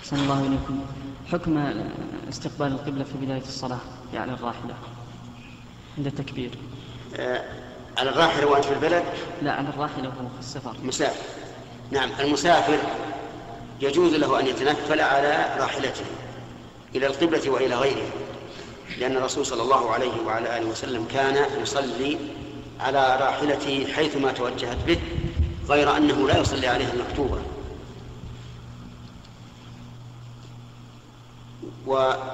أحسن الله إليكم. حكم استقبال القبلة في بداية الصلاة يعني الراحلة عند التكبير. آه على الراحلة وأنت في البلد؟ لا على الراحلة وهو في السفر. مسافر نعم المسافر يجوز له أن يتنفل على راحلته إلى القبلة وإلى غيرها لأن الرسول صلى الله عليه وعلى آله وسلم كان يصلي على راحلته حيثما توجهت به غير أنه لا يصلي عليها المكتوبة.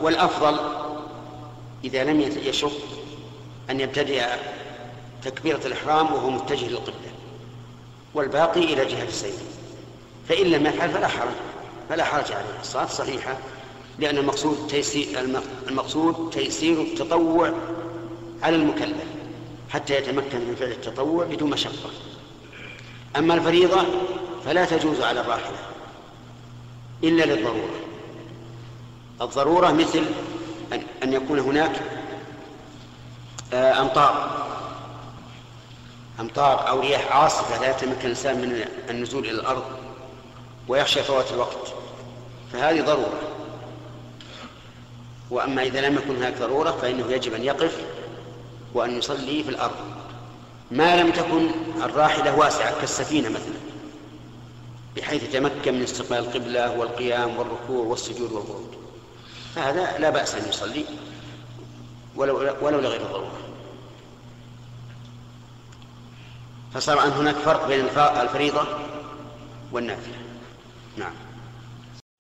والأفضل إذا لم يشق أن يبتدئ تكبيرة الإحرام وهو متجه للقبلة والباقي إلى جهة السير فإن لم يفعل فلا حرج فلا حرج عليه. الصلاة صحيحة لأن المقصود تيسير المقصود تيسير التطوع على المكلف حتى يتمكن من فعل التطوع بدون مشقة. أما الفريضة فلا تجوز على الراحلة إلا للضرورة. الضرورة مثل أن يكون هناك آه، أمطار. أمطار أو رياح عاصفة لا يتمكن الإنسان من النزول إلى الأرض ويخشى فوات الوقت. فهذه ضرورة. وأما إذا لم يكن هناك ضرورة فإنه يجب أن يقف وأن يصلي في الأرض. ما لم تكن الراحلة واسعة كالسفينة مثلا بحيث يتمكن من استقبال القبلة والقيام والركوع والسجود والقعود فهذا لا بأس أن يصلي ولو ولو لغير الضرورة. فصار أن هناك فرق بين الفريضة والنافلة. نعم.